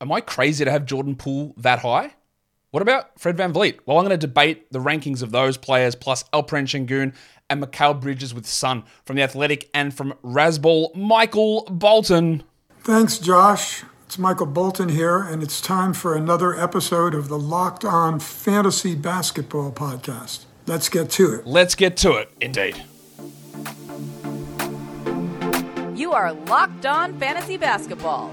am I crazy to have Jordan Poole that high? What about Fred Van VanVleet? Well, I'm going to debate the rankings of those players plus Alperen Sengun and Mikal Bridges with Son from The Athletic and from Razzball, Michael Bolton. Thanks, Josh. It's Michael Bolton here, and it's time for another episode of the Locked On Fantasy Basketball Podcast. Let's get to it. Let's get to it, indeed. You are Locked On Fantasy Basketball,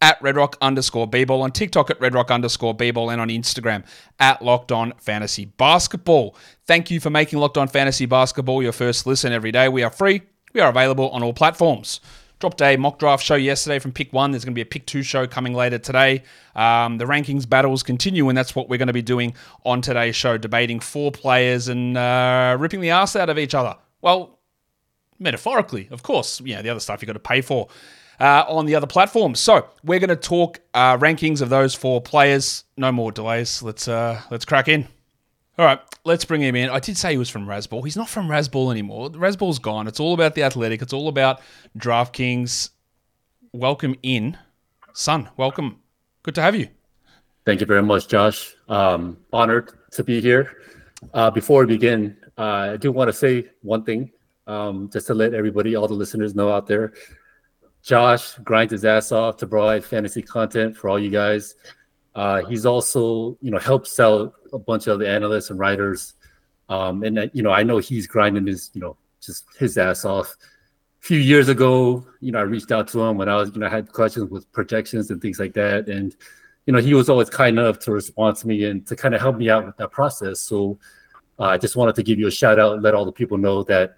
at redrock underscore bball, on TikTok at redrock underscore bball, and on Instagram at Locked On Fantasy Basketball. Thank you for making Locked On Fantasy Basketball your first listen every day. We are free. We are available on all platforms dropped a mock draft show yesterday from pick one. There's going to be a pick two show coming later today. Um, the rankings battles continue, and that's what we're going to be doing on today's show, debating four players and uh, ripping the ass out of each other. Well, metaphorically, of course. Yeah, the other stuff you've got to pay for. Uh, on the other platforms. So we're going to talk uh, rankings of those four players. No more delays. Let's uh, let's crack in. All right, let's bring him in. I did say he was from Razzball. He's not from Razzball anymore. Razzball's gone. It's all about the athletic. It's all about DraftKings. Welcome in, son. Welcome. Good to have you. Thank you very much, Josh. Um, honored to be here. Uh, before we begin, uh, I do want to say one thing, um, just to let everybody, all the listeners know out there. Josh grinds his ass off to provide fantasy content for all you guys. Uh, he's also, you know, helped sell a bunch of the analysts and writers. Um, and uh, you know, I know he's grinding his, you know, just his ass off. A few years ago, you know, I reached out to him when I was, you know, I had questions with projections and things like that, and you know, he was always kind enough to respond to me and to kind of help me out with that process. So uh, I just wanted to give you a shout out and let all the people know that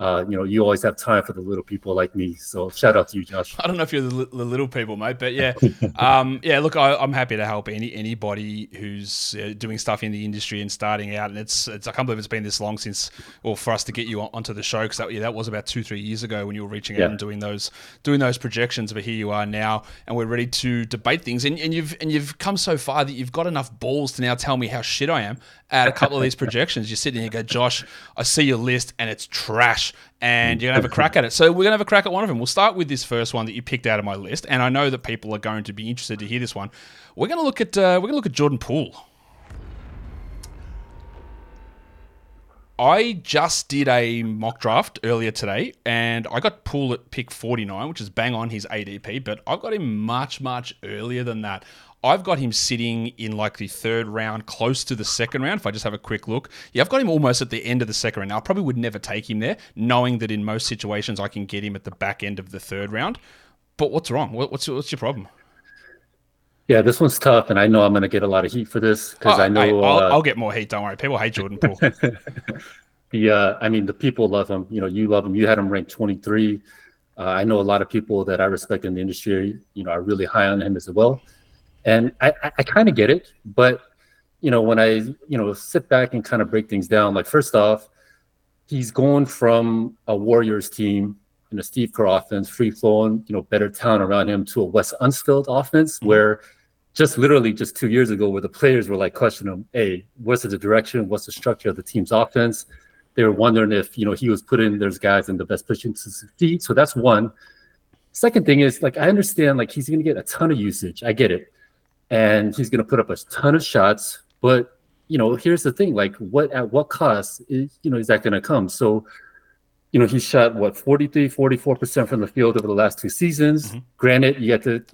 uh, you know, you always have time for the little people like me. So shout out to you, Josh. I don't know if you're the, the little people, mate, but yeah, um, yeah. Look, I, am happy to help any anybody who's uh, doing stuff in the industry and starting out. And it's, it's I can't believe it's been this long since, or for us to get you on, onto the show because that yeah, that was about two three years ago when you were reaching yeah. out and doing those doing those projections. But here you are now, and we're ready to debate things. And, and you've and you've come so far that you've got enough balls to now tell me how shit I am at a couple of these projections. You're sitting here, go, Josh, I see your list and it's trash and you're going to have a crack at it. So we're going to have a crack at one of them. We'll start with this first one that you picked out of my list, and I know that people are going to be interested to hear this one. We're going to look at uh, we're going to look at Jordan Poole. I just did a mock draft earlier today, and I got Poole at pick 49, which is bang on his ADP, but I've got him much, much earlier than that. I've got him sitting in like the third round, close to the second round. If I just have a quick look, yeah, I've got him almost at the end of the second round. Now, I probably would never take him there, knowing that in most situations I can get him at the back end of the third round. But what's wrong? What's what's your problem? Yeah, this one's tough, and I know I'm going to get a lot of heat for this because oh, I know hey, I'll, uh, I'll, get more heat. Don't worry, people hate Jordan Poole. the uh, I mean, the people love him. You know, you love him. You had him ranked 23. Uh, I know a lot of people that I respect in the industry. You know, are really high on him as well. And I, I, I kind of get it, but you know, when I you know sit back and kind of break things down, like first off, he's going from a Warriors team in a Steve Kerr offense, free flowing, you know, better talent around him, to a Wes Unseld offense mm-hmm. where just literally just two years ago, where the players were like questioning him, hey, what's the direction? What's the structure of the team's offense? They were wondering if you know he was putting those guys in the best position to succeed. So that's one. Second thing is like I understand like he's going to get a ton of usage. I get it and he's going to put up a ton of shots. But you know, here's the thing: like, what at what cost is you know is that going to come? So, you know, he shot what 43, 44 percent from the field over the last two seasons. Mm-hmm. Granted, you have to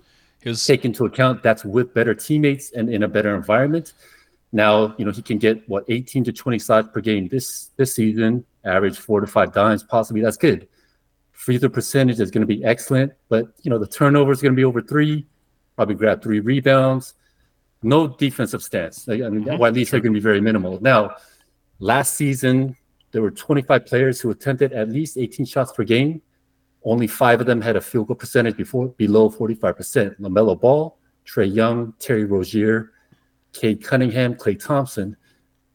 was... take into account that's with better teammates and in a better environment. Now, you know, he can get what 18 to 20 shots per game this this season, average four to five dimes, possibly. That's good. Free throw percentage is going to be excellent, but you know, the turnover is going to be over three probably grab three rebounds. No defensive stats. I mean, mm-hmm. well, at least they're going to be very minimal. Now, last season, there were 25 players who attempted at least 18 shots per game. Only five of them had a field goal percentage before below 45%. LaMelo Ball, Trae Young, Terry Rozier, Cade Cunningham, Klay Thompson.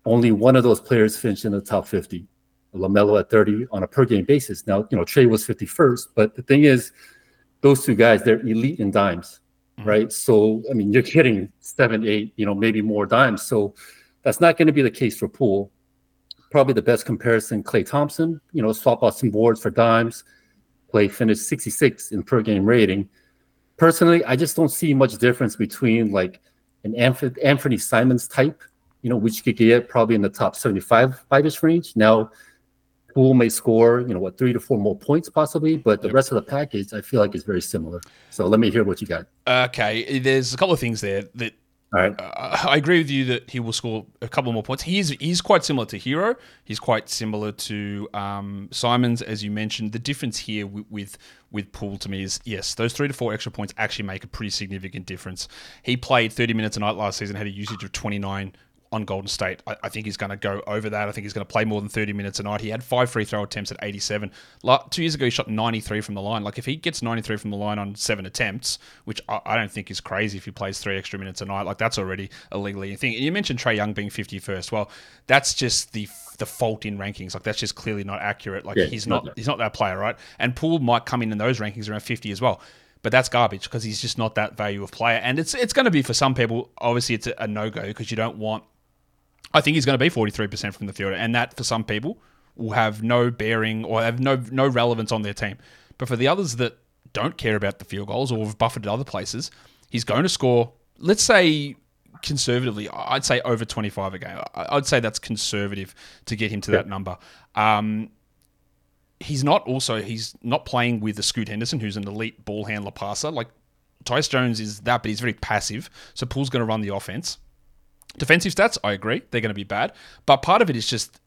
Only one of those players finished in the top 50. LaMelo at 30 on a per game basis. Now, you know, Trey was 51st, but the thing is, those two guys, they're elite in dimes, mm-hmm. right? So, I mean, you're getting seven, eight, you know, maybe more dimes. So that's not going to be the case for Poole. Probably the best comparison, Klay Thompson, you know, swap out some boards for dimes. Klay finished 66 in per game rating. Personally, I just don't see much difference between like an Anthony Simons type, you know, which you could get probably in the top 75 five-ish range. Now, Poole may score, you know, what three to four more points possibly, but the rest of the package I feel like is very similar. So let me hear what you got. Okay, there's a couple of things there that. All right. Uh, I agree with you that he will score a couple more points. He's he's quite similar to Herro. He's quite similar to um, Simons, as you mentioned. The difference here with, with with Poole to me is yes, those three to four extra points actually make a pretty significant difference. He played 30 minutes a night last season, had a usage of 29 on Golden State. I, I think he's going to go over that. I think he's going to play more than 30 minutes a night. He had five free throw attempts at 87. two years ago, he shot 93 from the line. Like, if he gets 93 from the line on seven attempts, which I, I don't think is crazy if he plays three extra minutes a night, like, that's already a legally thing. And you mentioned Trae Young being 51st. Well, that's just the the fault in rankings. Like that's just clearly not accurate. Like yeah, he's not, not he's not that player, right? And Poole might come in in those rankings around 50 as well but that's garbage because he's just not that value of player. And it's it's going to be for some people. Obviously, it's a, a no go because you don't want I think he's going to be 43% from the field, and that for some people will have no bearing or have no no relevance on their team. But for the others that don't care about the field goals or have buffered other places, he's going to score. Let's say conservatively, I'd say over 25 a game. I'd say that's conservative to get him to that number. Um, he's not also he's not playing with the Scoot Henderson, who's an elite ball handler passer. Like Tyus Jones is that, but he's very passive. So Poole's going to run the offense. Defensive stats, I agree, they're going to be bad, but part of it is just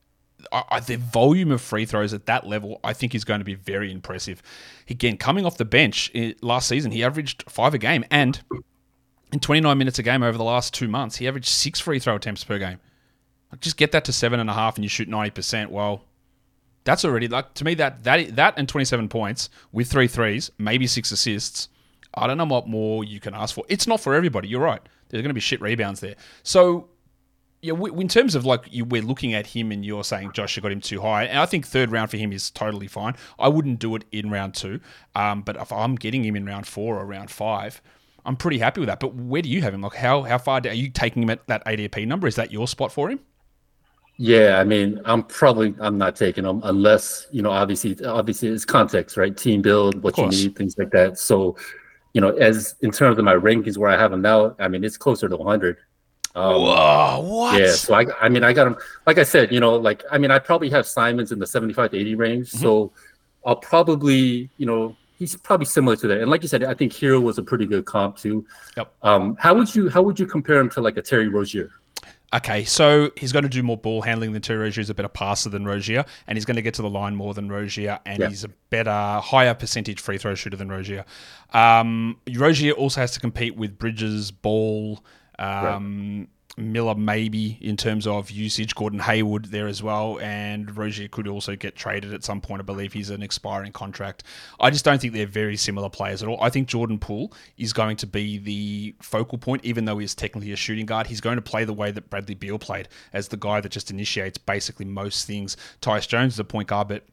uh, the volume of free throws at that level, I think, is going to be very impressive. Again, coming off the bench last season, he averaged five a game, and in 29 minutes a game over the last two months, he averaged six free throw attempts per game. Like, just get that to seven and a half, and you shoot 90%. Well, that's already like to me that that that and 27 points with three threes, maybe six assists. I don't know what more you can ask for. It's not for everybody. You're right. There's going to be shit rebounds there. So, yeah, in terms of like you, we're looking at him and you're saying Josh, you got him too high, and I think third round for him is totally fine. I wouldn't do it in round two, um, but if I'm getting him in round four or round five, I'm pretty happy with that. But where do you have him? Like how how far are you taking him at that ADP number? Is that your spot for him? Yeah, I mean, I'm probably I'm not taking him unless you know, obviously, obviously it's context, right? Team build, what you need, things like that. So you know, as in terms of my rankings where I have him now, I mean, it's closer to 100. Um, Whoa, what? Yeah, so I, I mean, I got him. Like I said, you know, like I mean, I probably have Simons in the 75 to 80 range. Mm-hmm. So I'll probably, you know, he's probably similar to that. And like you said, I think Herro was a pretty good comp too. Yep. Um, how would you how would you compare him to like a Terry Rozier? Okay, so he's going to do more ball handling than Terry Rozier. He's a better passer than Rozier, and he's going to get to the line more than Rozier, and yeah. he's a better, higher percentage free throw shooter than Rozier. Um, Rozier also has to compete with Bridges, Ball, um. Miller maybe in terms of usage. Gordon Hayward there as well, and Rozier could also get traded at some point. I believe he's an expiring contract. I just don't think they're very similar players at all. I think Jordan Poole is going to be the focal point, even though he's technically a shooting guard. He's going to play the way that Bradley Beal played, as the guy that just initiates basically most things. Tyus Jones is a point guard, but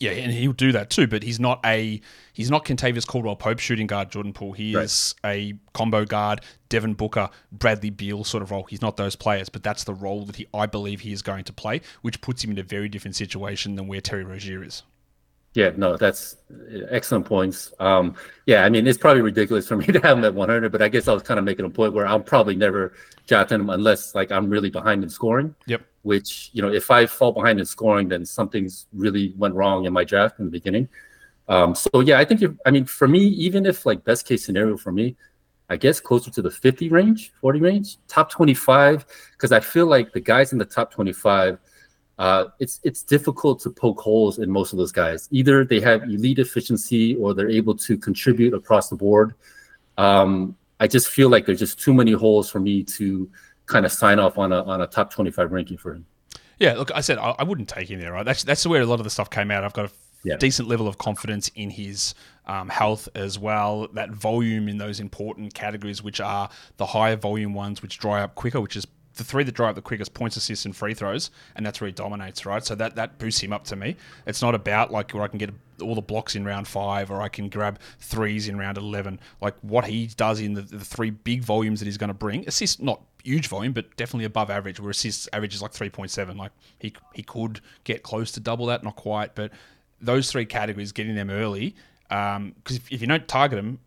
yeah, and he'll do that too, but he's not a he's not Kentavious Caldwell Pope shooting guard Jordan Poole. He right. is a combo guard, Devin Booker, Bradley Beal sort of role. He's not those players, but that's the role that he I believe he is going to play, which puts him in a very different situation than where Terry Rozier is. Yeah, no, that's excellent points. Um, yeah, I mean, it's probably ridiculous for me to have him at 100, but I guess I was kind of making a point where I'll probably never drafting him unless like I'm really behind in scoring. Yep. Which you know, if I fall behind in scoring, then something's really went wrong in my draft in the beginning. Um, so yeah, I think if, I mean, for me, even if like best case scenario for me, I guess closer to the 50 range, 40 range, top 25, because I feel like the guys in the top 25 uh, it's it's difficult to poke holes in most of those guys. Either they have elite efficiency or they're able to contribute across the board. Um, I just feel like there's just too many holes for me to kind of sign off on a on a top 25 ranking for him. Yeah, look, I said I, I wouldn't take him there, right? That's that's where a lot of the stuff came out. I've got a yeah. decent level of confidence in his um, health as well. That volume in those important categories, which are the higher volume ones, which dry up quicker, which is the three that drive the quickest points, assists, and free throws, and that's where he dominates, right? So that that boosts him up to me. It's not about like where I can get all the blocks in round five or I can grab threes in round eleven. Like what he does in the, the three big volumes that he's going to bring, assists not huge volume, but definitely above average. Where assists average is like three point seven. Like he he could get close to double that, not quite, but those three categories, getting them early, because um, if, if you don't target them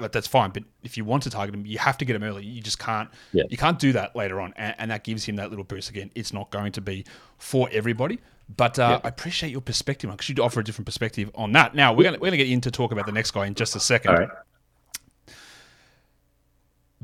like, that's fine. But if you want to target him, you have to get him early. You just can't. Yeah. You can't do that later on, and, and, that gives him that little boost. Again, it's not going to be for everybody, but uh, yeah. I appreciate your perspective because you offer a different perspective on that. Now we're gonna we're gonna get into talk about the next guy in just a second. Right.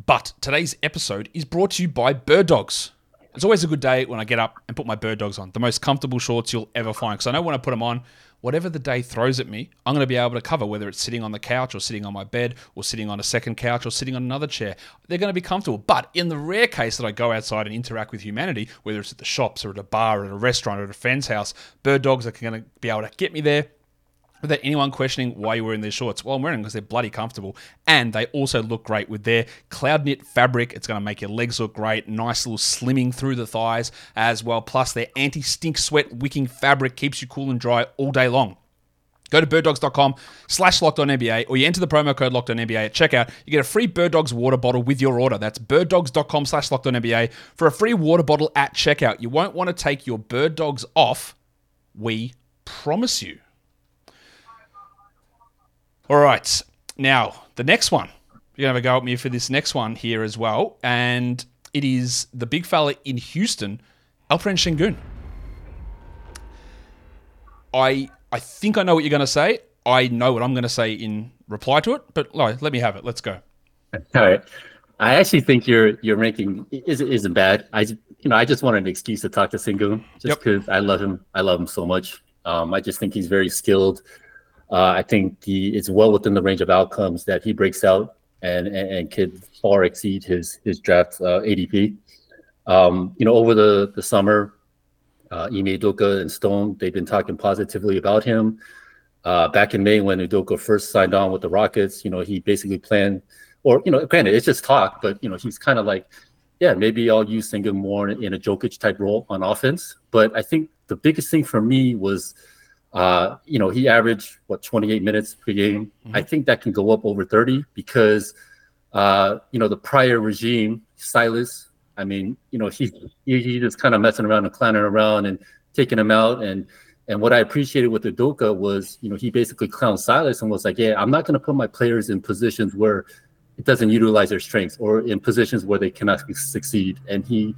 But today's episode is brought to you by Bird Dogs. It's always a good day when I get up and put my Bird Dogs on. The most comfortable shorts you'll ever find. Because I know when I put them on, whatever the day throws at me, I'm going to be able to cover, whether it's sitting on the couch or sitting on my bed or sitting on a second couch or sitting on another chair. They're going to be comfortable. But in the rare case that I go outside and interact with humanity, whether it's at the shops or at a bar or at a restaurant or at a friend's house, bird dogs are going to be able to get me there, without anyone questioning why you're wearing these shorts. Well, I'm wearing them because they're bloody comfortable. And they also look great with their cloud knit fabric. It's going to make your legs look great. Nice little slimming through the thighs as well. Plus, their anti stink sweat wicking fabric keeps you cool and dry all day long. Go to birddogs.com slash locked on NBA or you enter the promo code locked on NBA at checkout. You get a free Bird Dogs water bottle with your order. That's birddogs.com slash locked on NBA for a free water bottle at checkout. You won't want to take your Bird Dogs off. We promise you. All right. Now, the next one. You're going to have a go at me for this next one here as well. And it is the big fella in Houston, Alperen Sengun. I I think I know what you're going to say. I know what I'm going to say in reply to it, but let me have it. Let's go. All right. I actually think your your ranking is, isn't bad. I you know I just wanted an excuse to talk to Sengun just because yep. I love him. I love him so much. Um, I just think he's very skilled. Uh, I think he is well within the range of outcomes that he breaks out and and, and could far exceed his his draft uh, ADP. Um, you know, over the the summer, uh, Ime Udoka and Stone, they've been talking positively about him. Uh, back in May when Udoka first signed on with the Rockets, you know, he basically planned, or, you know, granted, it's just talk, but, you know, he's kind of like, yeah, maybe I'll use Sengun more in a Jokic type role on offense. But I think the biggest thing for me was, uh, you know, he averaged, what, 28 minutes per game. Mm-hmm. I think that can go up over 30 because, uh, you know, the prior regime, Silas, I mean, you know, he he, he just kind of messing around and clowning around and taking him out. And and what I appreciated with Udoka was, you know, he basically clowned Silas and was like, yeah, I'm not going to put my players in positions where it doesn't utilize their strengths or in positions where they cannot succeed. And he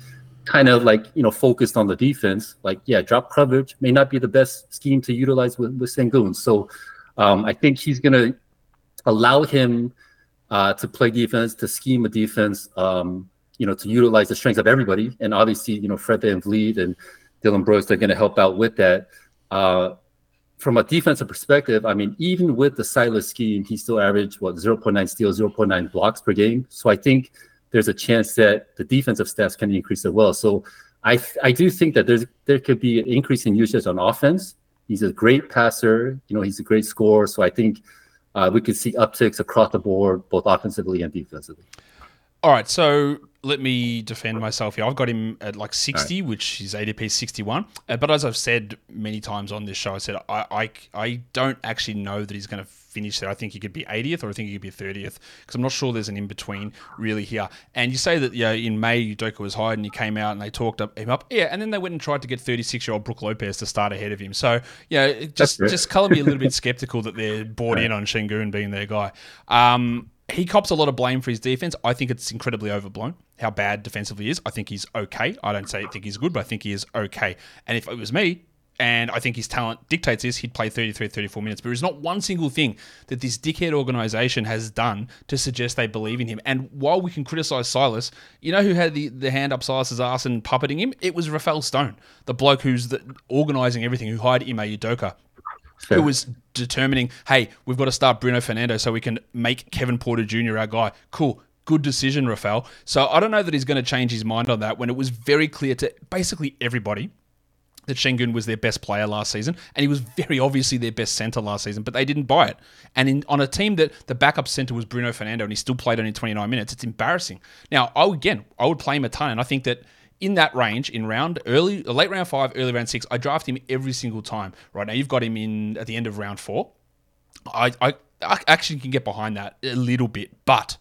kind of like, you know, focused on the defense. Like, yeah, drop coverage may not be the best scheme to utilize with, with Sengun. So um, I think he's to allow him uh, to play defense, to scheme a defense. Um, you know, to utilize the strengths of everybody. And obviously, you know, Fred VanVleet and Dillon Brooks, they're to help out with that. Uh, from a defensive perspective, I mean, even with the Silas scheme, he still averaged what 0.9 steals, 0.9 blocks per game. So I think there's a chance that the defensive stats can increase as well. So I I do think that there's there could be an increase in usage on offense. He's a great passer, you know, he's a great scorer. So I think uh, we could see upticks across the board, both offensively and defensively. All right, so let me defend myself here. I've got him at like 60, right. which is ADP 61. Uh, but as I've said many times on this show, I said I, I, I don't actually know that he's going to finish there. I think he could be 80th or I think he could be 30th because I'm not sure there's an in between really here. And you say that yeah, in May, Udoka was hired and he came out and they talked up, him up. Yeah, and then they went and tried to get 36 year old Brook Lopez to start ahead of him. So, yeah, just, just color me a little bit skeptical that they're bought in on Sengun being their guy. Um, he cops a lot of blame for his defense. I think it's incredibly overblown how bad defensively he is. I think he's okay. I don't say I think he's good, but I think he is okay. And if it was me, and I think his talent dictates this, he'd play 33, 34 minutes. But there's not one single thing that this dickhead organization has done to suggest they believe in him. And while we can criticize Silas, you know who had the, the hand up Silas's ass and puppeting him? It was Rafael Stone, the bloke who's the, organizing everything, who hired Ime Udoka who was determining, hey, we've got to start Bruno Fernando so we can make Kevin Porter Jr. our guy. Cool. Good decision, Rafael. So I don't know that he's going to change his mind on that when it was very clear to basically everybody that Sengun was their best player last season, and he was very obviously their best center last season, but they didn't buy it. And in, on a team that the backup center was Bruno Fernando, and he still played only 29 minutes, it's embarrassing. Now, I again, I would play him a ton, and I think that in that range in round early, late round five, early round six, I draft him every single time. Right now, you've got him in at the end of round four. I, I, I actually can get behind that a little bit, but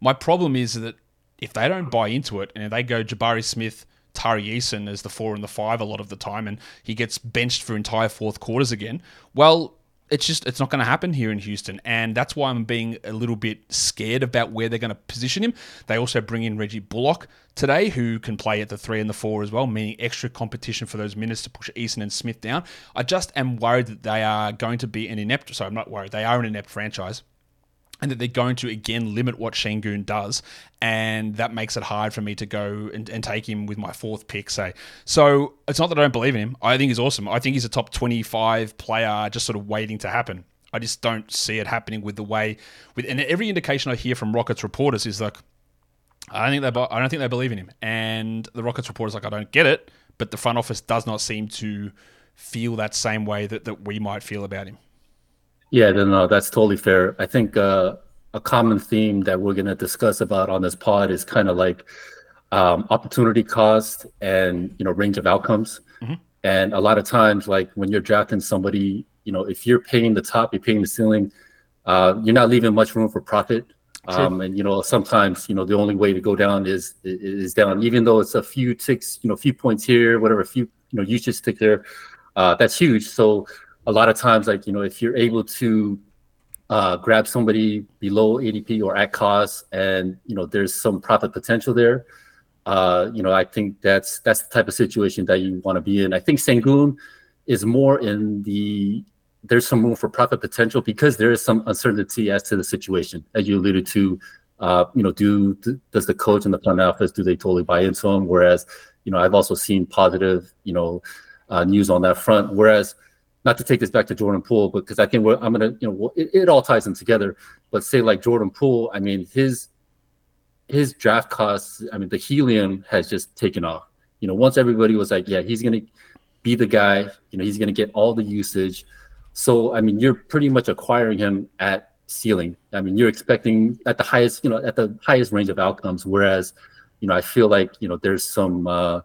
my problem is that if they don't buy into it and if they go Jabari Smith, Tari Eason as the four and the five a lot of the time, and he gets benched for entire fourth quarters again, well, it's just it's not going to happen here in Houston, and that's why I'm being a little bit scared about where they're going to position him. They also bring in Reggie Bullock today, who can play at the three and the four as well, meaning extra competition for those minutes to push Eason and Smith down. I just am worried that they are going to be an inept. So I'm not worried; they are an inept franchise and that they're going to again limit what Sengun does, and that makes it hard for me to go and, and, take him with my fourth pick. Say, so it's not that I don't believe in him. I think he's awesome. I think he's a top twenty-five player, just sort of waiting to happen. I just don't see it happening with the way with and every indication I hear from Rockets reporters is like, I don't think they I don't think they believe in him, and the Rockets reporters like I don't get it, but the front office does not seem to feel that same way that, that we might feel about him. Yeah, no, no, that's totally fair. I think uh, a common theme that we're going to discuss about on this pod is kind of like um, opportunity cost and you know range of outcomes. Mm-hmm. And a lot of times, like when you're drafting somebody, you know, if you're paying the top, you're paying the ceiling, uh, you're not leaving much room for profit. Um, and you know, sometimes you know the only way to go down is is down, even though it's a few ticks, you know, a few points here, whatever, a few you know, usage stick there. Uh, that's huge. So a lot of times, like you know, if you're able to uh, grab somebody below ADP or at cost, and you know, there's some profit potential there. Uh, you know, I think that's that's the type of situation that you want to be in. I think Sengun is more in the there's some room for profit potential because there is some uncertainty as to the situation, as you alluded to. Uh, you know, do does the coach and the front office do they totally buy into him? Whereas, you know, I've also seen positive, you know, uh, news on that front. Whereas not to take this back to Jordan Poole, but because I think I'm gonna, you know, it, it, all ties in together. But say like Jordan Poole, I mean, his his draft costs, I mean, the helium has just taken off. You know, once everybody was like, yeah, he's gonna be the guy. You know, he's gonna get all the usage. So I mean, you're pretty much acquiring him at ceiling. I mean, you're expecting at the highest, you know, at the highest range of outcomes. Whereas, you know, I feel like you know there's some. uh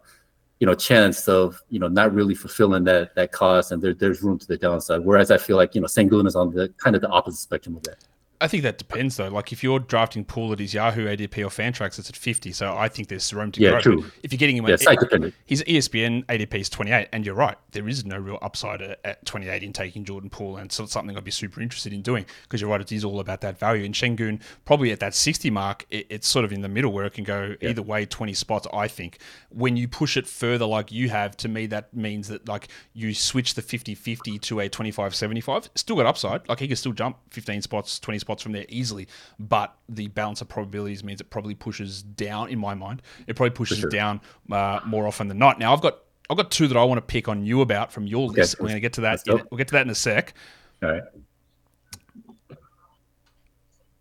you know chance of you know not really fulfilling that that cost and there, there's room to the downside. Whereas i feel like you know sengun is on the kind of the opposite spectrum of that I think that depends though. Like if you're drafting Poole at his Yahoo ADP or Fantrax, it's at 50. So I think there's room to yeah, grow. True. But if you're getting him, yeah, dependent. His ESPN ADP is 28, and you're right. There is no real upside at 28 in taking Jordan Poole, and so it's something I'd be super interested in doing because you're right. It is all about that value. And Sengun probably at that 60 mark, it, it's sort of in the middle where it can go yeah. either way, 20 spots. I think when you push it further, like you have, to me that means that like you switch the 50-50 to a 25-75. Still got upside. Like he can still jump 15 spots, 20 spots from there easily but the balance of probabilities means it probably pushes down. In my mind, it probably pushes sure. down uh, more often than not. Now, I've got I've got two that I want to pick on you about from your list. Okay. We're going to get to that. In, we'll get to that in a sec. All right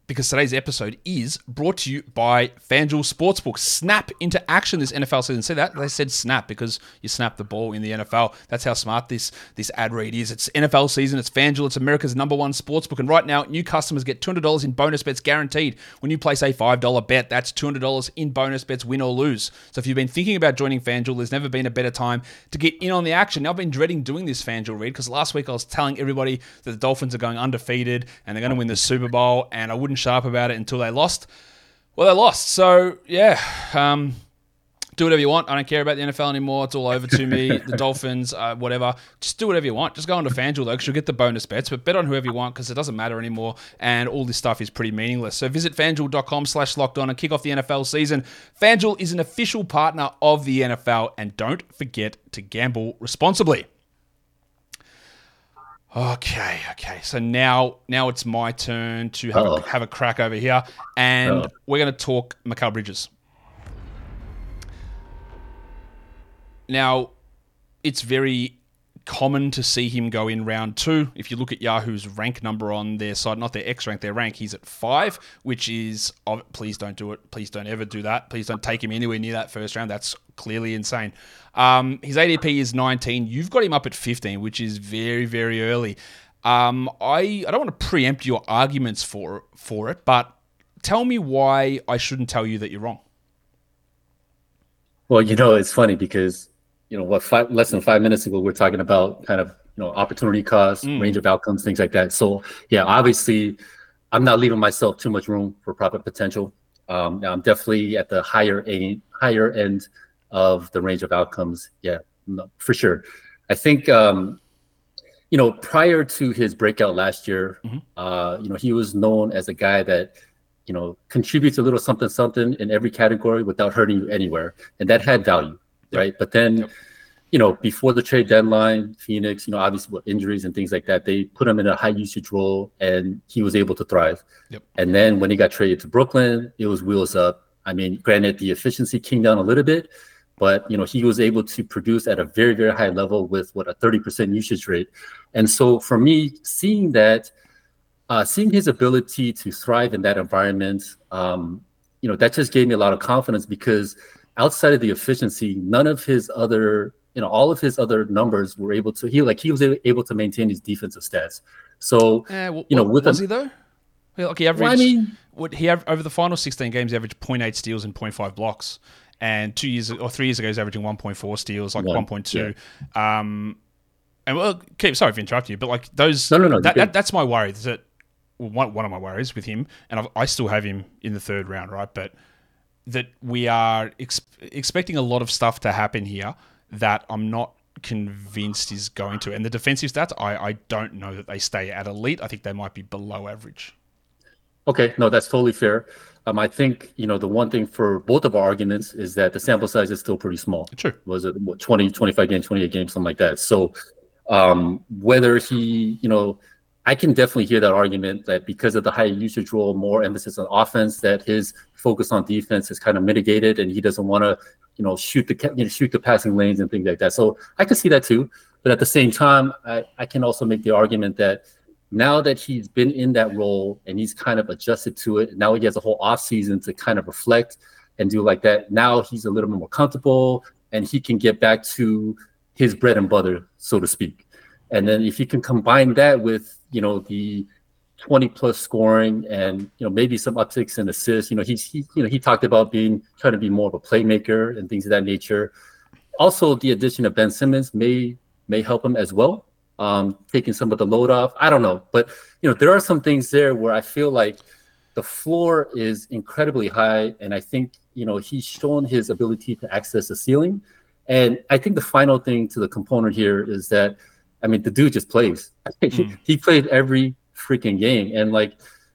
because today's episode is brought to you by FanDuel Sportsbook. Snap into action this NFL season. See that? They said snap because you snap the ball in the NFL. That's how smart this, this ad read is. It's NFL season. It's FanDuel. It's America's number one sportsbook. And right now, new customers get $200 in bonus bets guaranteed when you place a $5 bet. That's $200 in bonus bets, win or lose. So if you've been thinking about joining FanDuel, there's never been a better time to get in on the action. Now, I've been dreading doing this FanDuel read because last week I was telling everybody that the Dolphins are going undefeated and they're going to win the Super Bowl, and I wouldn't sharp about it until they lost. Well, they lost. So, yeah, um, do whatever you want. I don't care about the NFL anymore. It's all over to me. the Dolphins, uh, whatever. Just do whatever you want. Just go onto FanDuel, though, because you'll get the bonus bets. But bet on whoever you want because it doesn't matter anymore. And all this stuff is pretty meaningless. So visit FanDuel.com slash locked on and kick off the NFL season. FanDuel is an official partner of the NFL. And don't forget to gamble responsibly. Okay, okay. So now, now it's my turn to have, a, oh. have a crack over here, and Uh-oh. we're going to talk Mikal Bridges. Now, it's very common to see him go in round two. If you look at Yahoo's rank number on their side, not their X rank, their rank, he's at five, which is, oh, please don't do it. Please don't ever do that. Please don't take him anywhere near that first round. That's clearly insane. Um, his ADP is 19. You've got him up at 15, which is very, very early. Um, I, I don't want to preempt your arguments for for it, but tell me why I shouldn't tell you that you're wrong. Well, you know, it's funny because you know what five less than five minutes ago we are talking about kind of you know opportunity cost, mm. range of outcomes, things like that. So yeah, obviously, I'm not leaving myself too much room for profit potential. Um, I'm definitely at the higher a higher end of the range of outcomes. Yeah, no, for sure. I think um, you know prior to his breakout last year, mm-hmm. uh, you know he was known as a guy that you know contributes a little something something in every category without hurting you anywhere, and that had value, yep. right? But then. Yep you know, before the trade deadline, Phoenix, you know, obviously with injuries and things like that, they put him in a high usage role and he was able to thrive. Yep. And then when he got traded to Brooklyn, it was wheels up. I mean, granted, the efficiency came down a little bit, but you know, he was able to produce at a very, very high level with what a 30% usage rate. And so for me, seeing that, uh, seeing his ability to thrive in that environment, um, you know, that just gave me a lot of confidence because outside of the efficiency, none of his other you know all of his other numbers were able to he like he was able to maintain his defensive stats. So uh, w- you know, with was he though? Well, okay, average. Well, I mean, would he have over the final sixteen games? He averaged 0.8 steals and 0.5 blocks, and two years or three years ago, he's averaging 1.4 steals, like 1.2. Yeah. Um, and well, keep sorry for interrupt you, but like those, no, no, no, that, that, that's my worry. That one one of my worries with him, and I've, i still have him in the third round, right? But that we are ex- expecting a lot of stuff to happen here that I'm not convinced is going to. And the defensive stats, I, I don't know that they stay at elite. I think they might be below average. Okay, no, that's totally fair. Um, I think you know the one thing for both of our arguments is that the sample size is still pretty small. Sure. Was it what, 20, 25 games, 28 games, something like that. So um, whether he, you know, I can definitely hear that argument that because of the high usage role, more emphasis on offense, that his focus on defense is kind of mitigated, and he doesn't want to you know shoot the you know, shoot the passing lanes and things like that. So I could see that too. But at the same time, I, I can also make the argument that now that he's been in that role and he's kind of adjusted to it, now he has a whole off season to kind of reflect and do like that. Now he's a little bit more comfortable and he can get back to his bread and butter, so to speak. And then if you can combine that with, you know, the 20 plus scoring and you know maybe some upticks in assists. You know, he's he, you know he talked about being trying to be more of a playmaker and things of that nature. Also, the addition of Ben Simmons may may help him as well, um, taking some of the load off. I don't know, but you know there are some things there where I feel like the floor is incredibly high, and I think you know he's shown his ability to access the ceiling. And I think the final thing to the component here is that I mean the dude just plays. Mm. he played every freaking game. And like,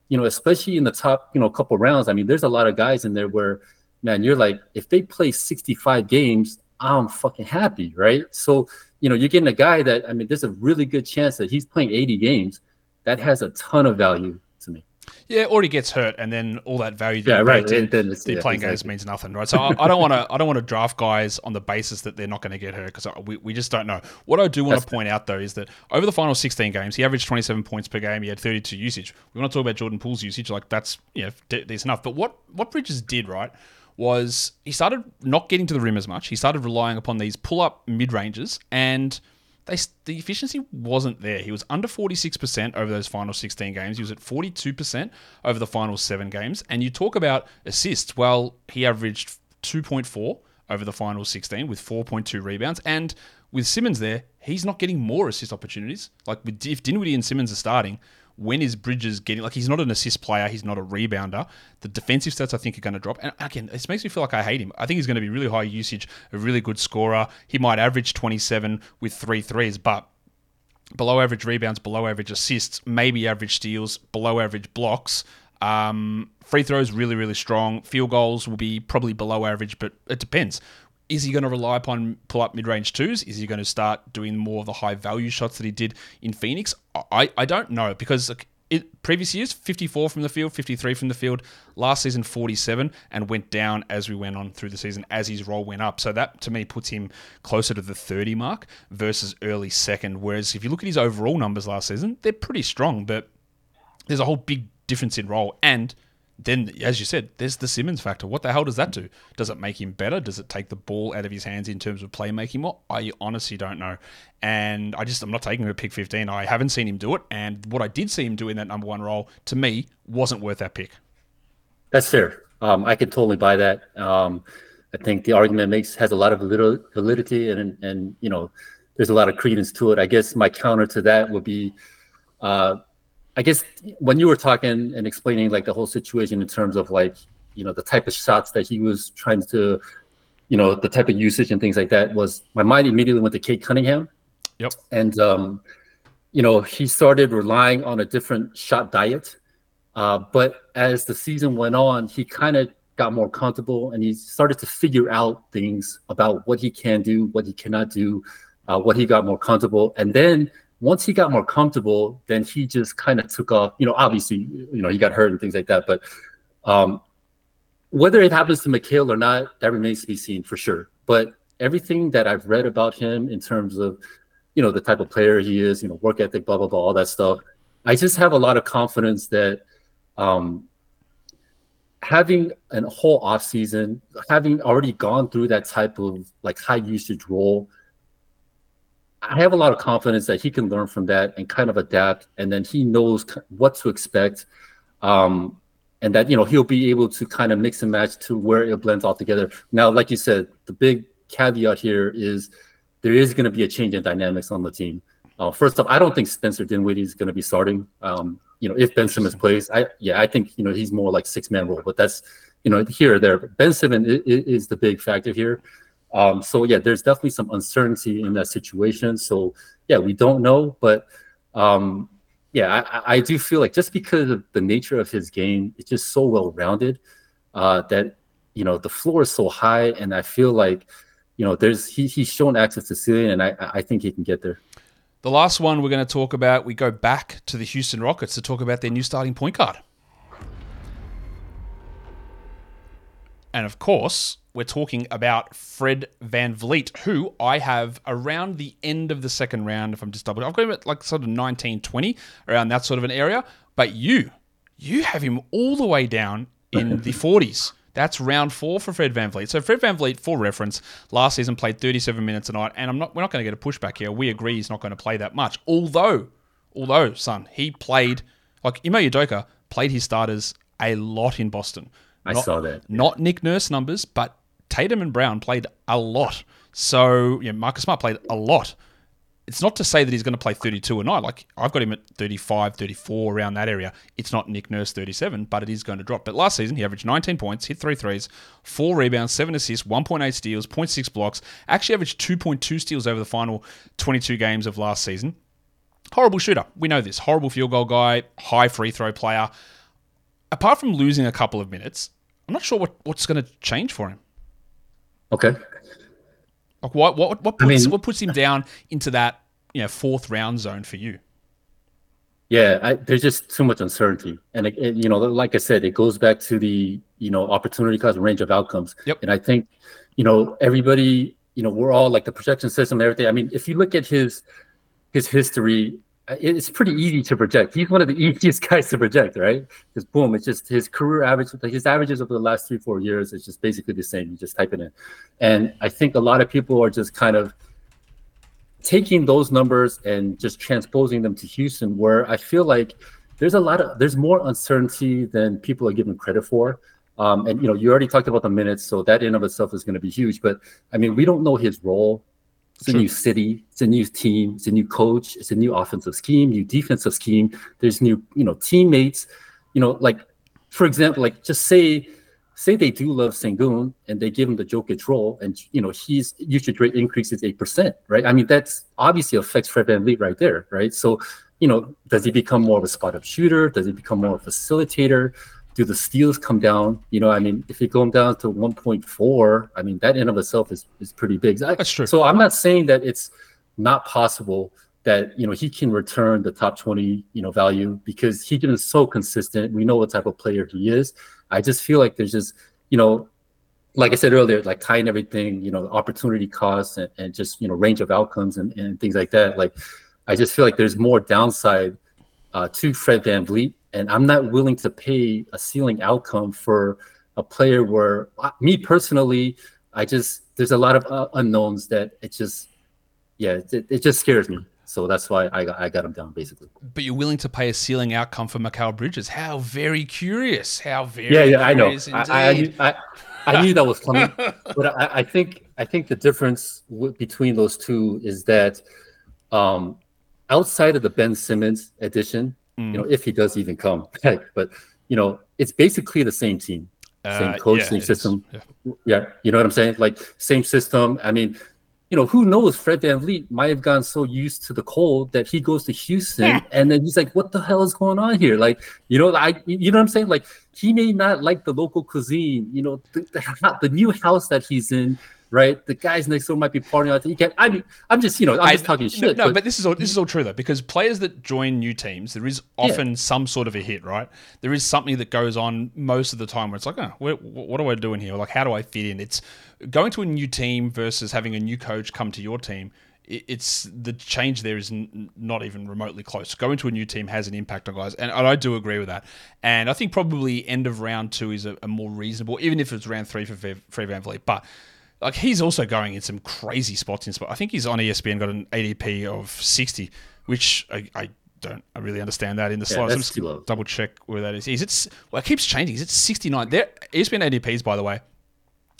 you know, especially in the top, you know, couple rounds, I mean, there's a lot of guys in there where, man, you're like, if they play 65 games, I'm fucking happy, right? So, you know, you're getting a guy that, I mean, there's a really good chance that he's playing 80 games. That has a ton of value to me. Yeah, or he gets hurt, and then all that value that yeah, right. then yeah, playing exactly. games means nothing, right? So I, I don't want to I don't want to draft guys on the basis that they're not going to get hurt because we, we just don't know. What I do want to point out though is that over the final 16 games, he averaged 27 points per game. He had 32 usage. We want to talk about Jordan Poole's usage, like that's yeah, decent enough. But what what Bridges did right was he started not getting to the rim as much. He started relying upon these pull up mid ranges and they, the efficiency wasn't there. He was under 46% over those final 16 games. He was at 42% over the final seven games. And you talk about assists. Well, he averaged 2.4 over the final 16 with 4.2 rebounds. And with Simmons there, he's not getting more assist opportunities. Like with, if Dinwiddie and Simmons are starting, when is Bridges getting like he's not an assist player, he's not a rebounder. The defensive stats I think are going to drop. And again, this makes me feel like I hate him. I think he's going to be really high usage, a really good scorer. He might average 27 with three threes, but below average rebounds, below average assists, maybe average steals, below average blocks. Um, free throws really really strong. Field goals will be probably below average, but it depends. Is he going to rely upon pull up mid range twos? Is he going to start doing more of the high value shots that he did in Phoenix? I, I don't know because it, previous years 54 from the field, 53 from the field. Last season 47 and went down as we went on through the season as his role went up. So that to me puts him closer to the 30 mark versus early second. Whereas if you look at his overall numbers last season, they're pretty strong, but there's a whole big difference in role and then, as you said, there's the Simmons factor. What the hell does that do? Does it make him better? Does it take the ball out of his hands in terms of playmaking more? I honestly don't know. And I just, I'm not taking him at pick 15. I haven't seen him do it. And what I did see him do in that number one role, to me, wasn't worth that pick. That's fair. Um, I could totally buy that. Um, I think the argument makes has a lot of validity and and you know there's a lot of credence to it. I guess my counter to that would be, uh, I guess when you were talking and explaining like the whole situation in terms of like you know the type of shots that he was trying to, you know the type of usage and things like that was my mind immediately went to Cade Cunningham. Yep. And um, you know he started relying on a different shot diet, uh, but as the season went on, he kind of got more comfortable and he started to figure out things about what he can do, what he cannot do, uh, what he got more comfortable. And then once he got more comfortable, then he just kind of took off. You know, obviously, you know, he got hurt and things like that. But um, whether it happens to Mikal or not, that remains to be seen for sure. But everything that I've read about him in terms of, you know, the type of player he is, you know, work ethic, blah blah blah, all that stuff, I just have a lot of confidence that um, having a whole off season, having already gone through that type of like high usage role, I have a lot of confidence that he can learn from that and kind of adapt, and then he knows what to expect, um, and that you know he'll be able to kind of mix and match to where it blends all together. Now, like you said, the big caveat here is there is going to be a change in dynamics on the team. Uh, first off, I don't think Spencer Dinwiddie is going to be starting. Um, you know, if Ben Simmons plays, I yeah, I think you know he's more like six man role, but that's you know here or there. But Ben Simmons is, is the big factor here. Um, so yeah, there's definitely some uncertainty in that situation. So yeah, we don't know, but um, yeah, I, I do feel like just because of the nature of his game, it's just so well rounded uh, that you know the floor is so high, and I feel like you know there's he, he's shown access to ceiling, and I I think he can get there. The last one we're going to talk about, we go back to the Houston Rockets to talk about their new starting point guard. And of course, we're talking about Fred Van VanVleet, who I have around the end of the second round, if I'm just double, I've got him at like sort of 19, 20, around that sort of an area. But you, you have him all the way down in the 40s. That's round four for Fred Van VanVleet. So Fred Van VanVleet, for reference, last season played 37 minutes a night, and I'm not. We're not going to get a pushback here. We agree he's not going to play that much. Although, although, son, he played like Ime Udoka played his starters a lot in Boston. I not, saw that. Not Nick Nurse numbers, but Tatum and Brown played a lot. So yeah, Marcus Smart played a lot it's not to say that he's going to play 32 a night. Like I've got him at 35, 34 around that area. It's not Nick Nurse 37, but it is going to drop. But last season he averaged 19 points, hit three threes, four rebounds, seven assists, 1.8 steals, 0.6 blocks. Actually averaged 2.2 steals over the final 22 games of last season. Horrible shooter. We know this. Horrible field goal guy, high free throw player. Apart from losing a couple of minutes, I'm not sure what, what's going to change for him. Okay. Like what what what puts, I mean, what puts him down into that you know fourth round zone for you? Yeah, I, there's just too much uncertainty, and you know, like I said, it goes back to the you know opportunity cost range of outcomes. Yep. And I think you know everybody, you know, we're all like the projection system and everything. I mean, if you look at his his history it's pretty easy to project. He's one of the easiest guys to project, right? Because boom, it's just his career average, his averages over the last three, four years is just basically the same. You just type it in. And I think a lot of people are just kind of taking those numbers and just transposing them to Houston, where I feel like there's a lot of there's more uncertainty than people are given credit for. Um, and you know, you already talked about the minutes, so that in of itself is going to be huge. But I mean, we don't know his role it's a new city. It's a new team. It's a new coach. It's a new offensive scheme, new defensive scheme. There's new, you know, teammates. You know, like for example, like just say, say they do love Sengun and they give him the Jokic role, and you know he's usage rate increases eight percent, right? I mean, that's obviously affects Fred VanVleet right there, right? So, you know, does he become more of a spot up shooter? Does he become more of a facilitator? Do the steals come down? You know, I mean, if you go down to 1.4, I mean, that in of itself is, is pretty big. That's true. So I'm not saying that it's not possible that, you know, he can return the top 20, you know, value because he's been so consistent. We know what type of player he is. I just feel like there's just, you know, like I said earlier, like tying everything, you know, opportunity costs and, and just, you know, range of outcomes and, and things like that. Like, I just feel like there's more downside uh, to Fred VanVleet and I'm not willing to pay a ceiling outcome for a player where me personally, I just there's a lot of uh, unknowns that it just yeah it, it just scares me. So that's why I got, I got him down basically. But you're willing to pay a ceiling outcome for Mikal Bridges? How very curious! How very yeah yeah I know I, I, I, I knew that was coming, but I, I think I think the difference w- between those two is that um, outside of the Ben Simmons edition, mm. you know, if he does even come, but you know, it's basically the same team, same uh, coach, yeah, same system. Yeah. yeah, you know what I'm saying? Like same system. I mean, you know, who knows? Fred Van VanVleet might have gotten so used to the cold that he goes to Houston yeah. and then he's like, what the hell is going on here? Like, you know, I, you know what I'm saying? Like, he may not like the local cuisine, you know, the, the, the new house that he's in right? The guys next door might be partying out. You can I mean, I'm just you know, I'm just I, talking shit. No, but, but, this is all this is all true though, because players that join new teams, there is often yeah. some sort of a hit, right? There is something that goes on most of the time where it's like, oh, what, what am I doing here? Like, how do I fit in? It's going to a new team versus having a new coach come to your team it's the change there is n- not even remotely close. Going to a new team has an impact on guys, and I do agree with that. And I think probably end of round two is a, a more reasonable, even if it's round three for Fred VanVleet. But like he's also going in some crazy spots in spot. I think he's on ESPN got an ADP of sixty, which I, I don't I really understand that in the yeah, slides. double check where that is. Is it? Well, it keeps changing. Is it sixty nine? There ESPN ADPs, by the way,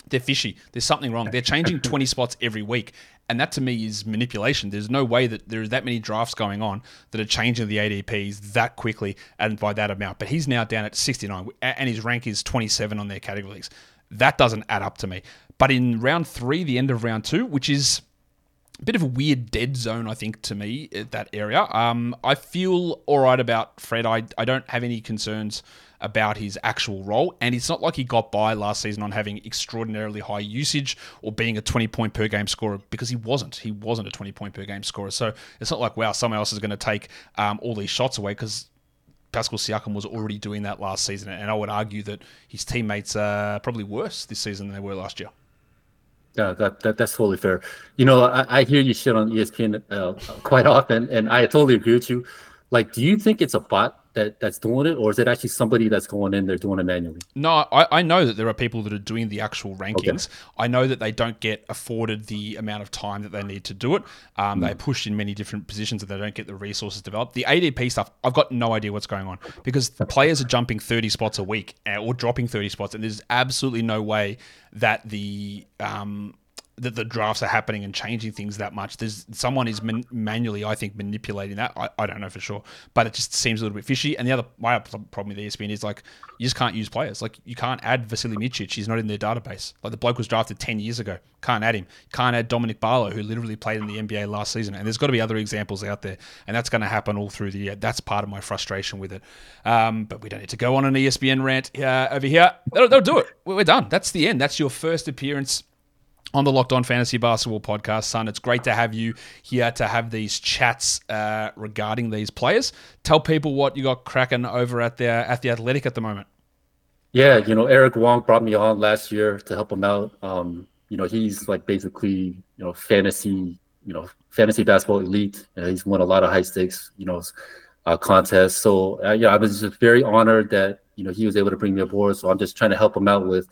they're fishy. There's something wrong. They're changing twenty spots every week, and that to me is manipulation. There's no way that there's that many drafts going on that are changing the ADPs that quickly and by that amount. But he's now down at sixty nine, and his rank is twenty seven on their categories. That doesn't add up to me. But in round three, the end of round two, which is a bit of a weird dead zone, I think, to me, that area. Um, I feel all right about Fred. I, I don't have any concerns about his actual role. And it's not like he got by last season on having extraordinarily high usage or being a 20 point per game scorer because he wasn't. He wasn't a 20 point per game scorer. So it's not like, wow, someone else is going to take um, all these shots away because Pascal Siakam was already doing that last season. And I would argue that his teammates are probably worse this season than they were last year. Yeah, that, that that's totally fair. You know, I, I hear you shit on ESPN uh, quite often, and I totally agree with you. Like, do you think it's a bot that that's doing it, or is it actually somebody that's going in there doing it manually? No, I, I know that there are people that are doing the actual rankings. Okay. I know that they don't get afforded the amount of time that they need to do it. Um, mm. They're pushed in many different positions, and they don't get the resources developed. The ADP stuff, I've got no idea what's going on because the players are jumping thirty spots a week uh, or dropping thirty spots, and there's absolutely no way that the um, that the drafts are happening and changing things that much. There's someone is man- manually, I think, manipulating that. I, I don't know for sure, but it just seems a little bit fishy. And the other my problem with ESPN is like you just can't use players. Like you can't add Vasilij Micic. He's not in their database. Like the bloke was drafted ten years ago. Can't add him. Can't add Dominic Barlow, who literally played in the NBA last season. And there's got to be other examples out there, and that's going to happen all through the year. That's part of my frustration with it. Um, but we don't need to go on an ESPN rant uh, over here. They'll do it. We're done. That's the end. That's your first appearance on the Locked On Fantasy Basketball podcast, Son. It's great to have you here to have these chats uh, regarding these players. Tell people what you got cracking over at the at the Athletic at the moment. Yeah, you know, Eric Wong brought me on last year to help him out. Um, you know, he's like basically you know fantasy, you know, fantasy basketball elite. Uh, he's won a lot of high stakes, you know, uh, contests. So uh, yeah, I was just very honored that you know he was able to bring me aboard. So I'm just trying to help him out with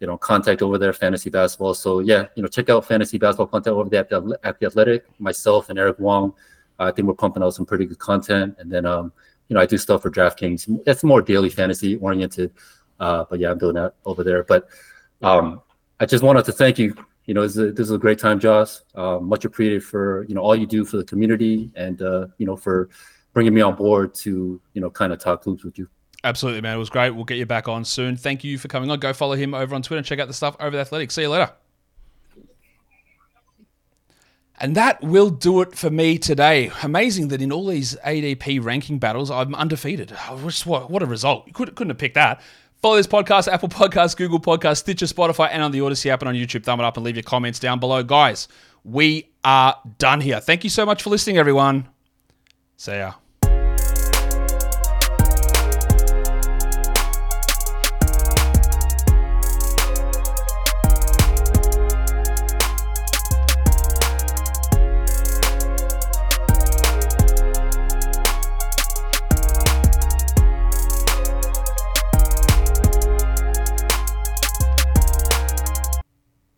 you know, contact over there, fantasy basketball. So yeah, you know, check out fantasy basketball content over there at the, at the Athletic. Myself and Eric Wong, uh, I think we're pumping out some pretty good content. And then, um, you know, I do stuff for DraftKings. It's more daily fantasy oriented. Uh, but yeah, I'm doing that over there. But um, I just wanted to thank you. You know, this is a, this is a great time, Josh. Uh, much appreciated for you know all you do for the community and uh, you know for bringing me on board to you know kind of talk hoops with you. Absolutely, man. It was great. We'll get you back on soon. Thank you for coming on. Go follow him over on Twitter and check out the stuff over the Athletic. See you later. And that will do it for me today. Amazing that in all these ADP ranking battles, I'm undefeated. Oh, what, what a result. You could, couldn't have picked that. Follow this podcast, Apple Podcasts, Google Podcasts, Stitcher, Spotify, and on the Odyssey app and on YouTube. Thumb it up and leave your comments down below. Guys, we are done here. Thank you so much for listening, everyone. See ya.